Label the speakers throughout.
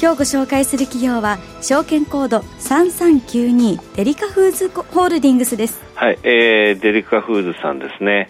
Speaker 1: 今日ご紹介する企業は証券コード3392デリカフーズホールディングスです。
Speaker 2: はい、えー、デリカフーズさんですね。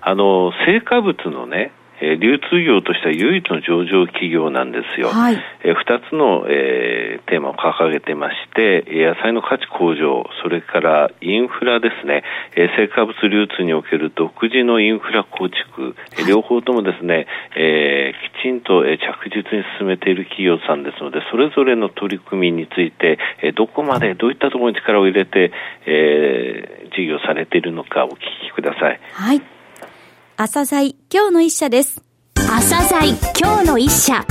Speaker 2: あの成果物のねえー、流通業としては唯一の上場企業なんですよ。はい、えー、2つの、えー、テーマを掲げてまして、野菜の価値向上、それからインフラですね、えー、成果物流通における独自のインフラ構築、えー、両方ともですね、えー、きちんと、えー、着実に進めている企業さんですので、それぞれの取り組みについて、えー、どこまでどういったところに力を入れて、えー、事業されているのかお聞きください。
Speaker 1: はい。朝鮮今日の一社です。
Speaker 3: 朝鮮今日の一社。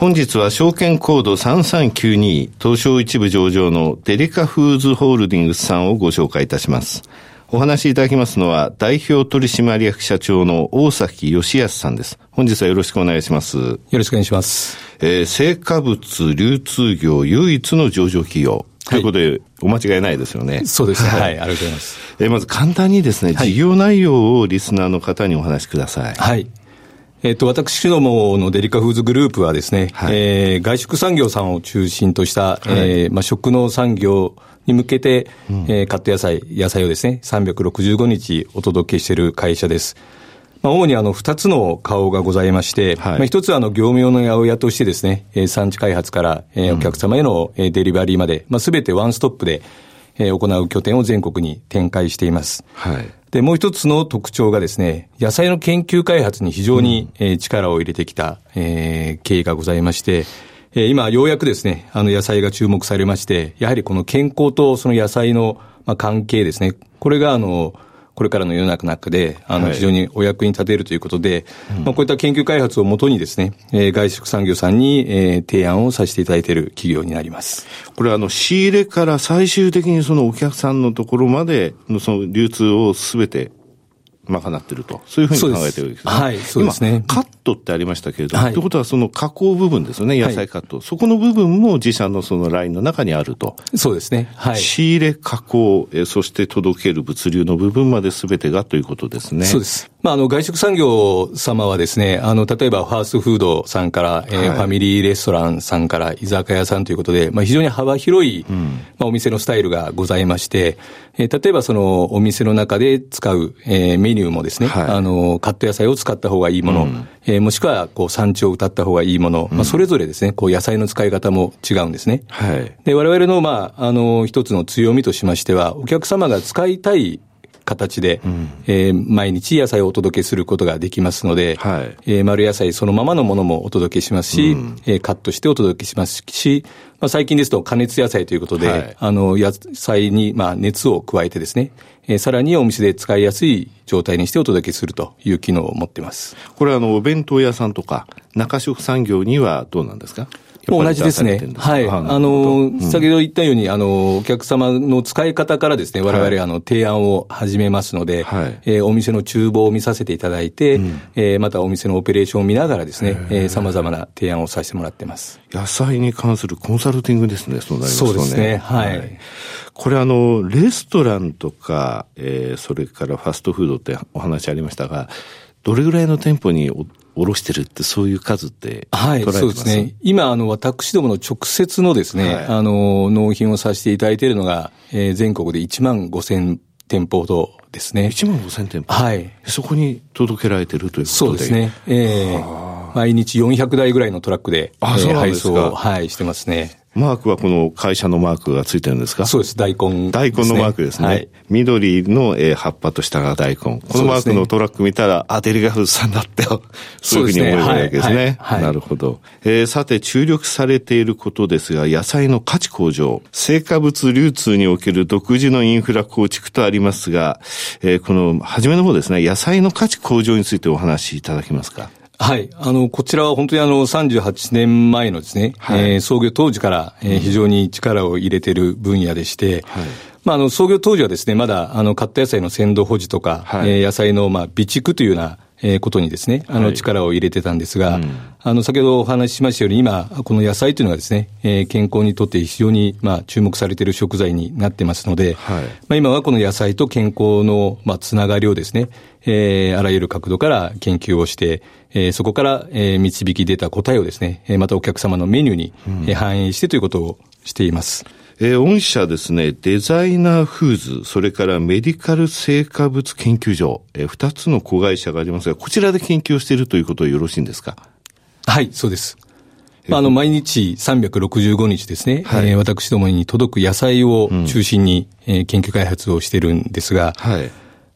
Speaker 4: 本日は証券コード3392東証一部上場のデリカフーズホールディングスさんをご紹介いたします。お話しいただきますのは代表取締役社長の大崎義康さんです。本日はよろしくお願いします。よ
Speaker 5: ろしくお願いします。
Speaker 4: えー、成果物流通業唯一の上場企業。ということで、お間違いないですよね。
Speaker 5: そうですね。はい、ありがとうございます。
Speaker 4: えまず簡単にですね、事業内容をリスナーの方にお話しください。
Speaker 5: はい。えっ、と、私どものデリカフーズグループはですね、はい、えー、外食産業さんを中心とした、はい、えー、まあ、食の産業に向けて、うん、えー、カット野菜、野菜をですね、365日お届けしている会社です。まあ、主にあの二つの顔がございまして、はい、まあ、一つはあの業務用の八百屋としてですね、え産地開発から、えお客様への、えデリバリーまで、まあ、すべてワンストップで、え行う拠点を全国に展開しています。はい。で、もう一つの特徴がですね、野菜の研究開発に非常に、うん、え力を入れてきた、えー、経緯がございまして、え今ようやくですね、あの野菜が注目されまして、やはりこの健康とその野菜の、まあ、関係ですね、これがあの、これからの世の中で、あの、非常にお役に立てるということで、はい、まあ、こういった研究開発をもとにですね、えー、外食産業さんに、えー、提案をさせていただいている企業になります。
Speaker 4: これあの、仕入れから最終的にそのお客さんのところまでのその流通をすべて賄ってると。そういうふうに考えてるわけですね。
Speaker 5: はい、そうですね。
Speaker 4: カットってありましたけれども、はい、ということはその加工部分ですよね、野菜カット。はい、そこの部分も自社のそのラインの中にあると。
Speaker 5: そうですね。
Speaker 4: はい。仕入れ、加工、えそして届ける物流の部分まで全てがということですね。
Speaker 5: そうです。まあ、あの、外食産業様はですね、あの、例えばファーストフードさんから、えー、ファミリーレストランさんから居酒屋さんということで、まあ、非常に幅広い、うん、まあ、お店のスタイルがございまして、えー、例えばその、お店の中で使う、えー、メニューもですね、はい、あの、カット野菜を使った方がいいもの、うん、えー、もしくは、こう、産地を歌った方がいいもの、うん、まあ、それぞれですね、こう、野菜の使い方も違うんですね。はい。で、我々の、まあ、あの、一つの強みとしましては、お客様が使いたい形で、うん、えー、毎日野菜をお届けすることができますので、はい、えー、丸野菜そのままのものもお届けしますし、うん、えー、カットしてお届けしますし、まあ、最近ですと加熱野菜ということで、はい、あの、野菜に、まあ、熱を加えてですね、えー、さらにお店で使いやすい状態にしてお届けするという機能を持っています。
Speaker 4: これはあの、お弁当屋さんとか、中食産業にはどうなんですか？
Speaker 5: もう同じですね。はい。あの、先ほど言ったように、あの、お客様の使い方からですね、我々、あの、提案を始めますので、はい、えー、お店の厨房を見させていただいて、うん、えー、またお店のオペレーションを見ながらですね、えー、様々な提案をさせてもらってます。
Speaker 4: 野菜に関するコンサルティングですね、そうなりますね。
Speaker 5: そうですね、はい。はい、
Speaker 4: これあの、レストランとか、えー、それからファストフードってお話ありましたが、どれぐらいの店舗におろしてるって、そういう数って
Speaker 5: はい、そうですね。今、あの、私どもの直接のですね、はい、あの、納品をさせていただいているのが、えー、全国で1万5千店舗ほどですね。
Speaker 4: 1万5千店舗？
Speaker 5: はい。
Speaker 4: そこに届けられてるということで
Speaker 5: そうですね。ええー、毎日400台ぐらいのトラックで、あえー、配送を、はい、してますね。
Speaker 4: マークはこの会社のマークがついてるんですか？
Speaker 5: そうです、大根、
Speaker 4: ね、大根のマークですね。はい、緑の、えー、葉っぱと下が大根。このマークのトラック見たら、ね、あ、デリガフさんだって、そういうふうに思えるわけですね。なるほど。えー、さて、注力されていることですが、野菜の価値向上、成果物流通における独自のインフラ構築とありますが、えー、この、初めの方ですね、野菜の価値向上についてお話しいただけますか？
Speaker 5: はい。あの、こちらは本当にあの、38年前のですね、はい、えー、創業当時から、えー、非常に力を入れている分野でして、はい、まあ、あの、創業当時はですね、まだ、あの、カット野菜の鮮度保持とか、はい、えー、野菜の、まあ、備蓄というような、えー、ことにですね、あの、力を入れてたんですが、はいうん、あの、先ほどお話ししましたように、今、この野菜というのがですね、えー、健康にとって非常に、まあ、注目されている食材になってますので、はい、まあ、今はこの野菜と健康の、まあ、つながりをですね、えー、あらゆる角度から研究をして、えー、そこから、えー、導き出た答えをですね、またお客様のメニューに、うん、反映してということをしています。
Speaker 4: えー、御社ですね、デザイナーフーズ、それからメディカル成果物研究所、えー、二つの子会社がありますが、こちらで研究をしているということでよろしいんですか？
Speaker 5: はい、そうです。まあ、あの、毎日365日ですね、はい、えー、私どもに届く野菜を中心に、うん、えー、研究開発をしてるんですが、はい。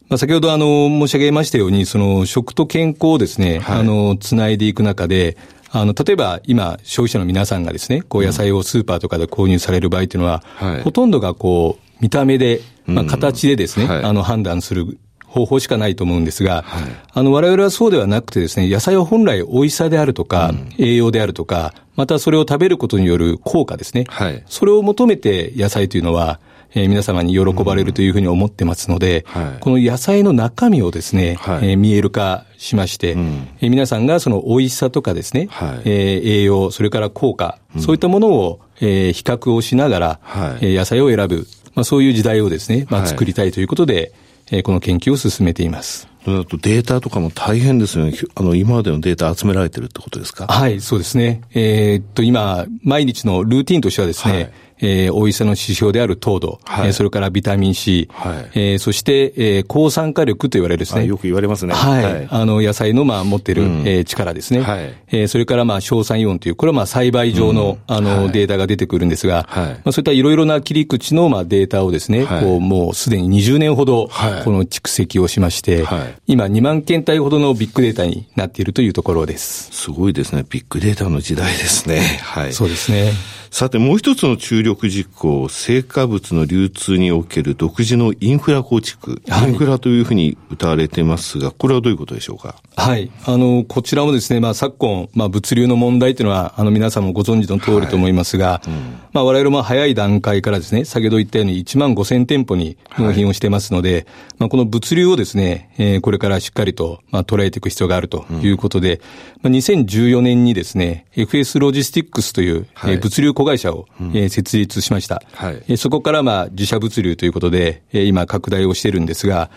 Speaker 5: まあ、先ほどあの、申し上げましたように、その、食と健康をですね、はい、あの、つないでいく中で、あの、例えば今、消費者の皆さんがですね、こう野菜をスーパーとかで購入される場合っていうのは、うん、ほとんどがこう、見た目で、まあ、形でですね、うんはい、あの、判断する方法しかないと思うんですが、はい、あの、我々はそうではなくてですね、野菜は本来美味しさであるとか、うん、栄養であるとか、またそれを食べることによる効果ですね。はい、それを求めて野菜というのは、えー、皆様に喜ばれるというふうに思ってますので、うん。はい、この野菜の中身をですね、はい、えー、見える化しまして、うん、えー、皆さんがその美味しさとかですね、はい、えー、栄養、それから効果、うん、そういったものを、えー、比較をしながら、はい、えー、野菜を選ぶ、まあ、そういう時代をですね、まあ、作りたいということで、えー、この研究を進めています。
Speaker 4: ととデータとかも大変ですよね。あの、今までのデータ集められてるってことですか？
Speaker 5: はい、そうですね。えー、っと、今、毎日のルーティンとしてはですね、はいえー、美味しさの指標である糖度、はい、えー、それからビタミン C、はい、えー、そして、えー、抗酸化力と言われるですね。
Speaker 4: よく言われますね。
Speaker 5: はい。はい、あの、野菜の、まあ、持っている、うん、えー、力ですね。はい。えー、それから、まあ、硝酸イオンという、これは、まあ、栽培上の、うん、あの、はい、データが出てくるんですが、はい。まあ、そういったいろいろな切り口の、まあ、データをですね、はい、こう、もうすでに20年ほど、はい。この蓄積をしまして、はい。今、2万件体ほどのビッグデータになっているというところです。
Speaker 4: すごいですね。ビッグデータの時代ですね。はい。
Speaker 5: そうですね。
Speaker 4: さて、もう一つの注力実行、成果物の流通における独自のインフラ構築、インフラというふうに歌われてますが、これはどういうことでしょうか？
Speaker 5: はい。あの、こちらもですね、まあ、昨今、まあ、物流の問題というのは、あの、皆さんもご存知の通りと思いますが、はい。うん、まあ、我々も早い段階からですね、先ほど言ったように1万5千店舗に納品をしてますので、はい、まあ、この物流をですね、えー、これからしっかりと、まあ、捉えていく必要があるということで、うん、まあ、2014年にですね、FS ロジスティックスという、はい、えー、物流子会社を、うん。えー、設立しました。はい、えー、そこからまあ自社物流ということで、えー、今拡大をしてるんですが、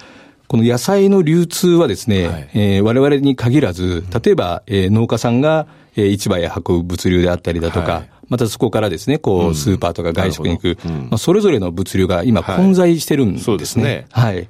Speaker 5: この野菜の流通はですね、はい、えー、我々に限らず、例えば、えー、農家さんが、えー、市場へ運ぶ物流であったりだとか、はい、またそこからですね、こう、スーパーとか外食に行く、うん、まあ、それぞれの物流が今混在してるんですね。はい、ですね。はい。で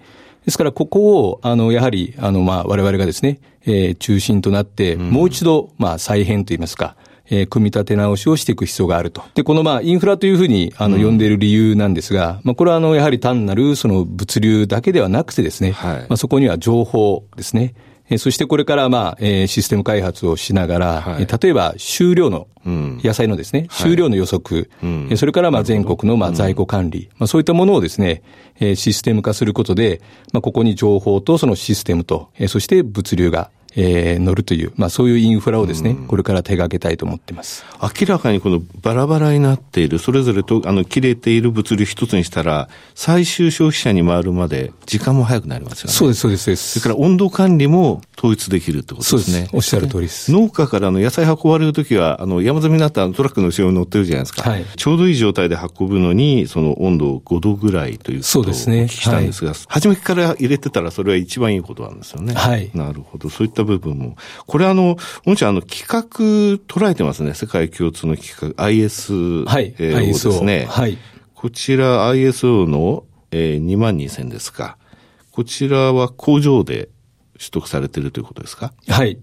Speaker 5: すから、ここを、あの、やはり、あの、まあ、我々がですね、えー、中心となって、もう一度、まあ、再編といいますか、えー、組み立て直しをしていく必要があると。で、このまあ、インフラというふうに、あの、呼んでいる理由なんですが、うん、まあ、これはあの、やはり単なる、その、物流だけではなくてですね、はい、まあ、そこには情報ですね、えそしてこれからまあ、えー、システム開発をしながら、はい、例えば収量の、野菜のですね、収量の予測、はい、それからまあ全国のまあ在庫管理、まあそういったものをですね、えー、システム化することで、まあここに情報とそのシステムと、えー、そして物流がえー、乗るという、まあそういうインフラをですね、これから手掛けたいと思ってます。
Speaker 4: 明らかにこのバラバラになっている、それぞれと、あの、切れている物流一つにしたら、最終消費者に回るまで時間も早くなりますよね。
Speaker 5: そうです、そうです、そうです。
Speaker 4: それから温度管理も統一できるってことですね。そうです。
Speaker 5: おっしゃる通りです。
Speaker 4: 農家からの野菜運ばれるときは、あの、山積みになったトラックの後ろに乗ってるじゃないですか。はい。ちょうどいい状態で運ぶのに、その温度を5度ぐらいということをお聞きしたんですが、すねはい、初めから入れてたらそれは一番いいことなんですよね。はい。なるほど。そういった部分も。これあの、もちろんあの、企画捉えてますね。世界共通の企画、IS はい、えー、ですね。はい。こちら ISO の、えー、2万2000ですか。こちらは工場で取得されているということですか？
Speaker 5: はい。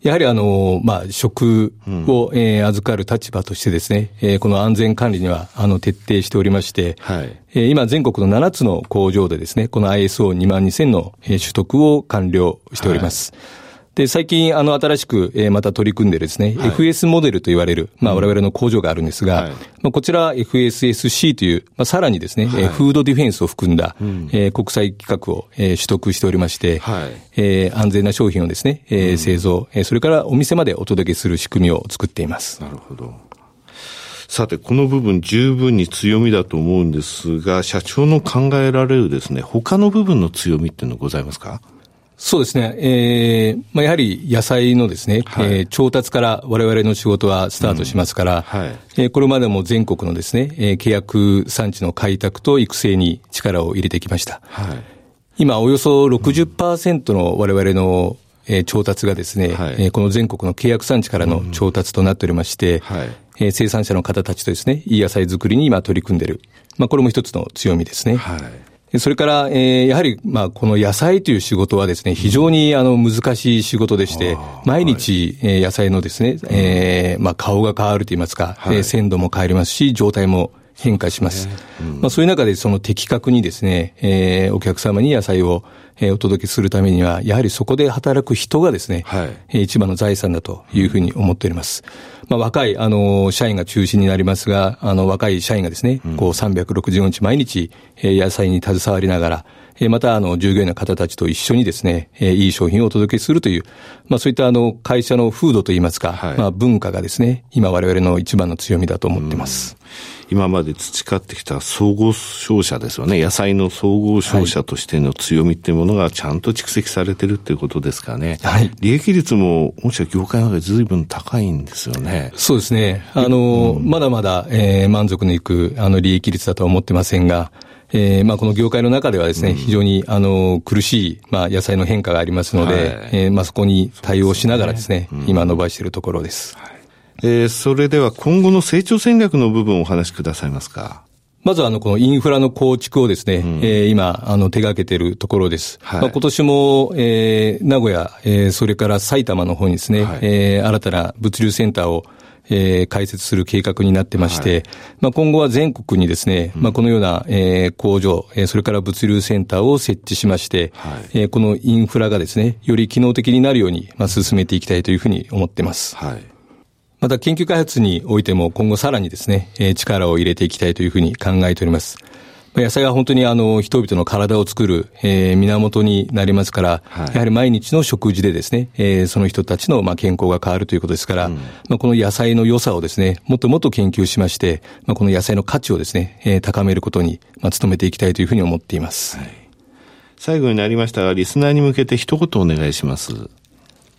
Speaker 5: やはりあの、まあ、食を、うん、えー、預かる立場としてですね、えー、この安全管理には、あの、徹底しておりまして、はい。えー、今、全国の7つの工場でですね、この ISO2 万2000の、えー、取得を完了しております。はいで、最近、あの、新しく、えー、また取り組んでですね、はい、FS モデルと言われる、まあ、我々の工場があるんですが、はい、まあ、こちら FSSC という、まあ、さらにですね、はい、フードディフェンスを含んだ、うん、えー、国際規格を、えー、取得しておりまして、はい、えー、安全な商品をですね、えー、うん、製造、えー、それからお店までお届けする仕組みを作っています。
Speaker 4: なるほど。さて、この部分十分に強みだと思うんですが、社長の考えられるですね、他の部分の強みっていうのはございますか？
Speaker 5: そうですね。えー、まあ、やはり野菜のですね、はい、えー、調達から我々の仕事はスタートしますから、うんはい、えー、これまでも全国のですね、えー、契約産地の開拓と育成に力を入れてきました。はい、今、およそ60%の我々の、えー、調達がですね、はい、えー、この全国の契約産地からの調達となっておりまして、うんはい、えー、生産者の方たちとですね、いい野菜作りに今取り組んでいる。まあ、これも一つの強みですね。はいそれから、えー、やはり、まあ、この野菜という仕事はですね、非常に、あの、難しい仕事でして、毎日、えー、野菜のですね、えー、まあ、顔が変わると言いますか、はい、鮮度も変わりますし、状態も変化します。まあ、そういう中で、その的確にですね、えー、お客様に野菜を、えー、お届けするためには、やはりそこで働く人がですね、はい、一番の財産だというふうに思っております。まあ、若い、あの、社員が中心になりますが、あの、若い社員がですね、うん、こう365日毎日、えー、野菜に携わりながら、えー、また、あの、従業員の方たちと一緒にですね、えー、いい商品をお届けするという、まあ、そういったあの、会社の風土といいますか、はい、まあ、文化がですね、今我々の一番の強みだと思ってます。
Speaker 4: うん今まで培ってきた総合商社ですよね。野菜の総合商社としての強みっていうものがちゃんと蓄積されてるっていうことですかね。はい。利益率も、もしろ業界の中で随分高いんですよね。
Speaker 5: そうですね。あの、うん、まだまだ、えー、満足のいく、あの、利益率だとは思ってませんが、えー、まあ、この業界の中ではですね、うん、非常に、あの、苦しい、まあ、野菜の変化がありますので、はい、えー、まあ、そこに対応しながらですね、すねうん、今伸ばしているところです。はい。
Speaker 4: えー、それでは今後の成長戦略の部分をお話しくださいますか？
Speaker 5: まずあの、このインフラの構築をですね、うん、えー、今、あの、手掛けているところです。はい、まあ、今年も、えー、名古屋、えー、それから埼玉の方にですね、はい、えー、新たな物流センターを、えー、開設する計画になってまして、はい、まあ、今後は全国にですね、うん、まあ、このような、えー、工場、えー、それから物流センターを設置しまして、はい、えー、このインフラがですね、より機能的になるように、まあ、進めていきたいというふうに思ってます。はいまた研究開発においても今後さらにですね、え力を入れていきたいというふうに考えております。野菜は本当にあの、人々の体を作る、えー、源になりますから、はい、やはり毎日の食事でですね、えー、その人たちの、まあ、健康が変わるということですから、うん、まあ、この野菜の良さをですね、もっともっと研究しまして、まあ、この野菜の価値をですね、えー、高めることに、まあ、努めていきたいというふうに思っています。はい、
Speaker 4: 最後になりましたが、リスナーに向けて一言お願いします。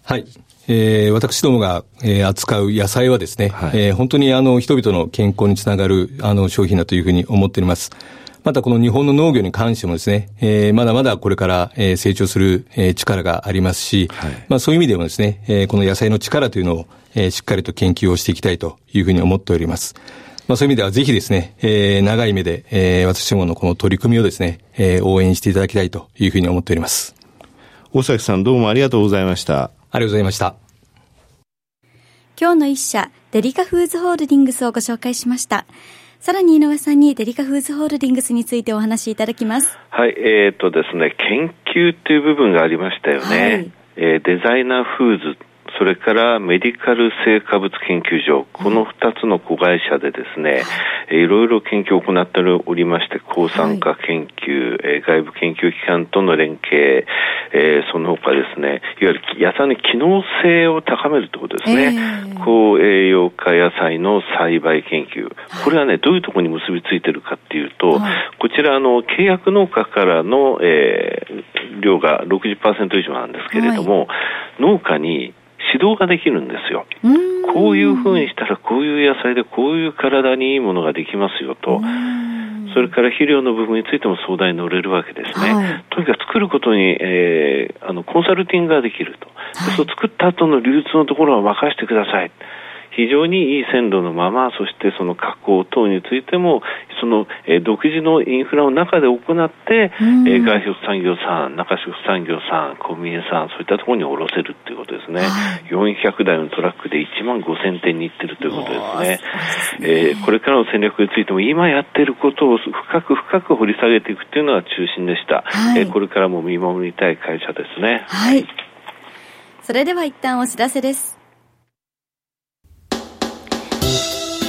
Speaker 5: はい。えー、私どもが、えー、扱う野菜はですね、はい、えー、本当にあの人々の健康につながるあの商品だというふうに思っております。またこの日本の農業に関してもですね、えー、まだまだこれから、えー、成長する、えー、力がありますし、はい、まあそういう意味でもですね、えー、この野菜の力というのを、えー、しっかりと研究をしていきたいというふうに思っております。まあそういう意味ではぜひですね、えー、長い目で、えー、私どものこの取り組みをですね、えー、応援していただきたいというふうに思っております。
Speaker 4: 大崎さんどうもありがとうございました。
Speaker 5: ありがとうございました。
Speaker 1: 今日の一社、デリカフーズホールディングスをご紹介しました。さらに井上さんにデリカフーズホールディングスについてお話しいただきます。
Speaker 2: はい、えっ、ー、とですね、研究っていう部分がありましたよね。はい、えー、デザイナーフーズそれからメディカル生化物研究所、この2つの子会社でですね、はい、いろいろ研究を行っておりまして、抗酸化研究、はい、外部研究機関との連携、えー、その他ですね、いわゆる野菜の機能性を高めるということですね。えー、高栄養価野菜の栽培研究。これはね、どういうところに結びついてるかっていうと、はい、こちら、あの、契約農家からの、えー、量が60%以上なんですけれども、農家に指導ができるんですよ。こういうふうにしたらこういう野菜でこういう体にいいものができますよと。それから肥料の部分についても相談に乗れるわけですね。はい、とにかく作ることに、えー、あのコンサルティングができると。はい、そう作った後の流通のところは任せてください。非常にいい鮮度のまま、そしてその加工等についても、その、えー、独自のインフラの中で行って、えー、外食産業さん、中食産業さん、コンビニさん、そういったところに卸せるということですね。はい、400台のトラックで1万5000点に行ってるということですね。えー、これからの戦略についても、今やっていることを深く深く掘り下げていくというのが中心でした。はい、えー、これからも見守りたい会社ですね。
Speaker 1: はいそれでは一旦お知らせです。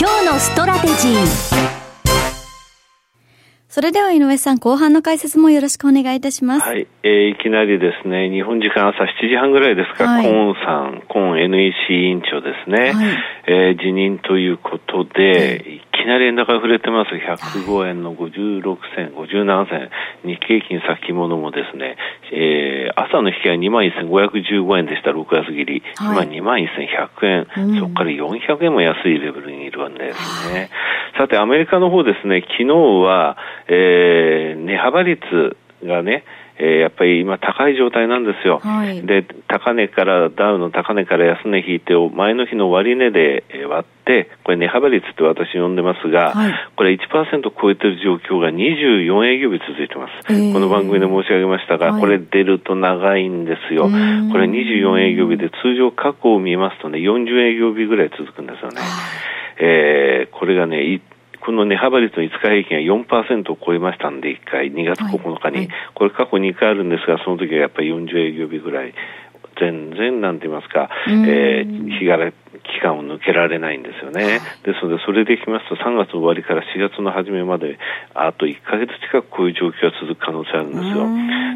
Speaker 3: 今日のストラテジー。
Speaker 1: それでは井上さん、後半の解説もよろしくお願いいたします。
Speaker 2: はい。えー、いきなりですね、日本時間朝7時半ぐらいですか、はい、コーンさん、コーン NEC 委員長ですね、はい、えー、辞任ということで、いきなり円高が触れてます。105円の56銭、57銭、日経金先物もですね、えー、朝の引きは21,515円でした、6月切り。はい、今21,100円、うん、そこから400円も安いレベルにいるわけですね。さて、アメリカの方ですね、昨日は、えー、値幅率がね、えー、やっぱり今高い状態なんですよ。はい、で、高値から、ダウの高値から安値引いて、前の日の終値で割って、これ値幅率って私呼んでますが、はい、これ1%超えてる状況が24営業日続いてます。えー、この番組で申し上げましたが、はい、これ出ると長いんですよ。これ24営業日で通常過去を見ますとね、40営業日ぐらい続くんですよね。えー、これがね、この値幅率の5日平均が4%を超えましたんで、1回、2月9日に、はい、これ過去2回あるんですが、その時はやっぱり40営業日ぐらい、全然なんて言いますか、えー、日柄期間を抜けられないんですよね。ですので、それでいきますと、3月終わりから4月の初めまで、あと1ヶ月近くこういう状況が続く可能性あるんですよ。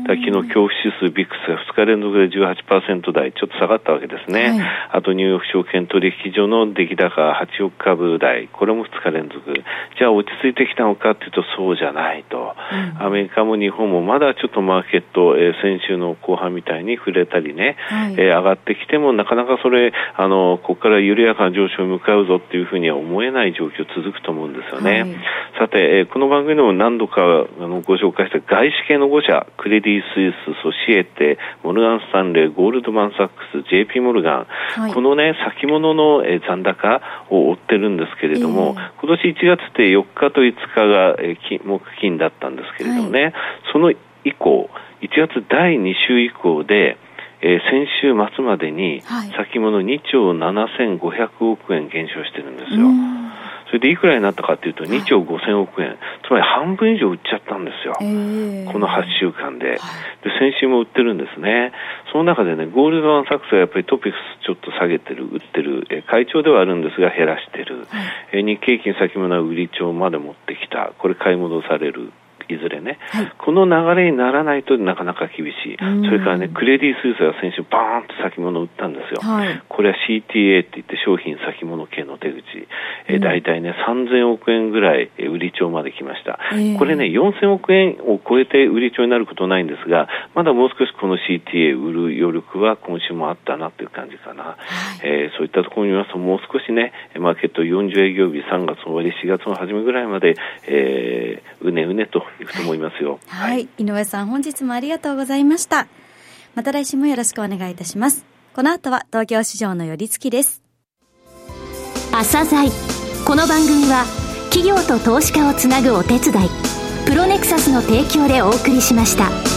Speaker 2: だ昨日、恐怖指数ビックスが2日連続で18%台、ちょっと下がったわけですね。はい、あと、ニューヨーク証券取引所の出来高8億株台、これも2日連続。じゃあ、落ち着いてきたのかというと、そうじゃないと。うん、アメリカも日本もまだちょっとマーケット、えー、先週の後半みたいに触れたりね、はい、えー、上がってきても、なかなかそれ、あの、ここから緩やかな上昇に向かうぞっていうふうには思えない状況続くと思うんですよね。はい、さて、えー、この番組でも何度かあのご紹介した外資系の5社、クレディ・スイス、ソシエテ、モルガン・スタンレー、ゴールドマン・サックス、JP モルガン、はい、このね、先物の、えー、残高を追ってるんですけれども、えー、今年1月って4日と5日が、えー、木金だったんですけれどもね、はい、その以降、1月第2週以降で、えー、先週末までに先物2兆7500億円減少してるんですよ。それでいくらになったかというと2兆5000億円、つまり半分以上売っちゃったんですよ、えー、この8週間で。で、先週も売ってるんですね、その中でね、ゴールドマン・サックスはやっぱりトピックスちょっと下げてる、売ってる、え会長ではあるんですが減らしてる、はい、え日経金先物は売り帳まで持ってきた、これ買い戻される。いずれね、はい、この流れにならないとなかなか厳しい、それからね、クレディ・スイスが先週、バーンと先物を売ったんですよ、はい、これは CTA って言って、商品先物系の手口、えー、大体ね、3000億円ぐらい売り帳まで来ました、えー、これね、4000億円を超えて売り帳になることないんですが、まだもう少しこの CTA 売る余力は今週もあったなっていう感じかな、はい、えー、そういったところに見ますと、もう少しね、マーケット40営業日、3月終わり、4月の初めぐらいまで、えー、うねうねといくと思いますよ。
Speaker 1: はい、はい、井上さん、本日もありがとうございました。また来週もよろしくお願いいたします。この後は東京市場の寄り付きです。
Speaker 3: 朝鮮この番組は企業と投資家をつなぐお手伝いプロネクサスの提供でお送りしました。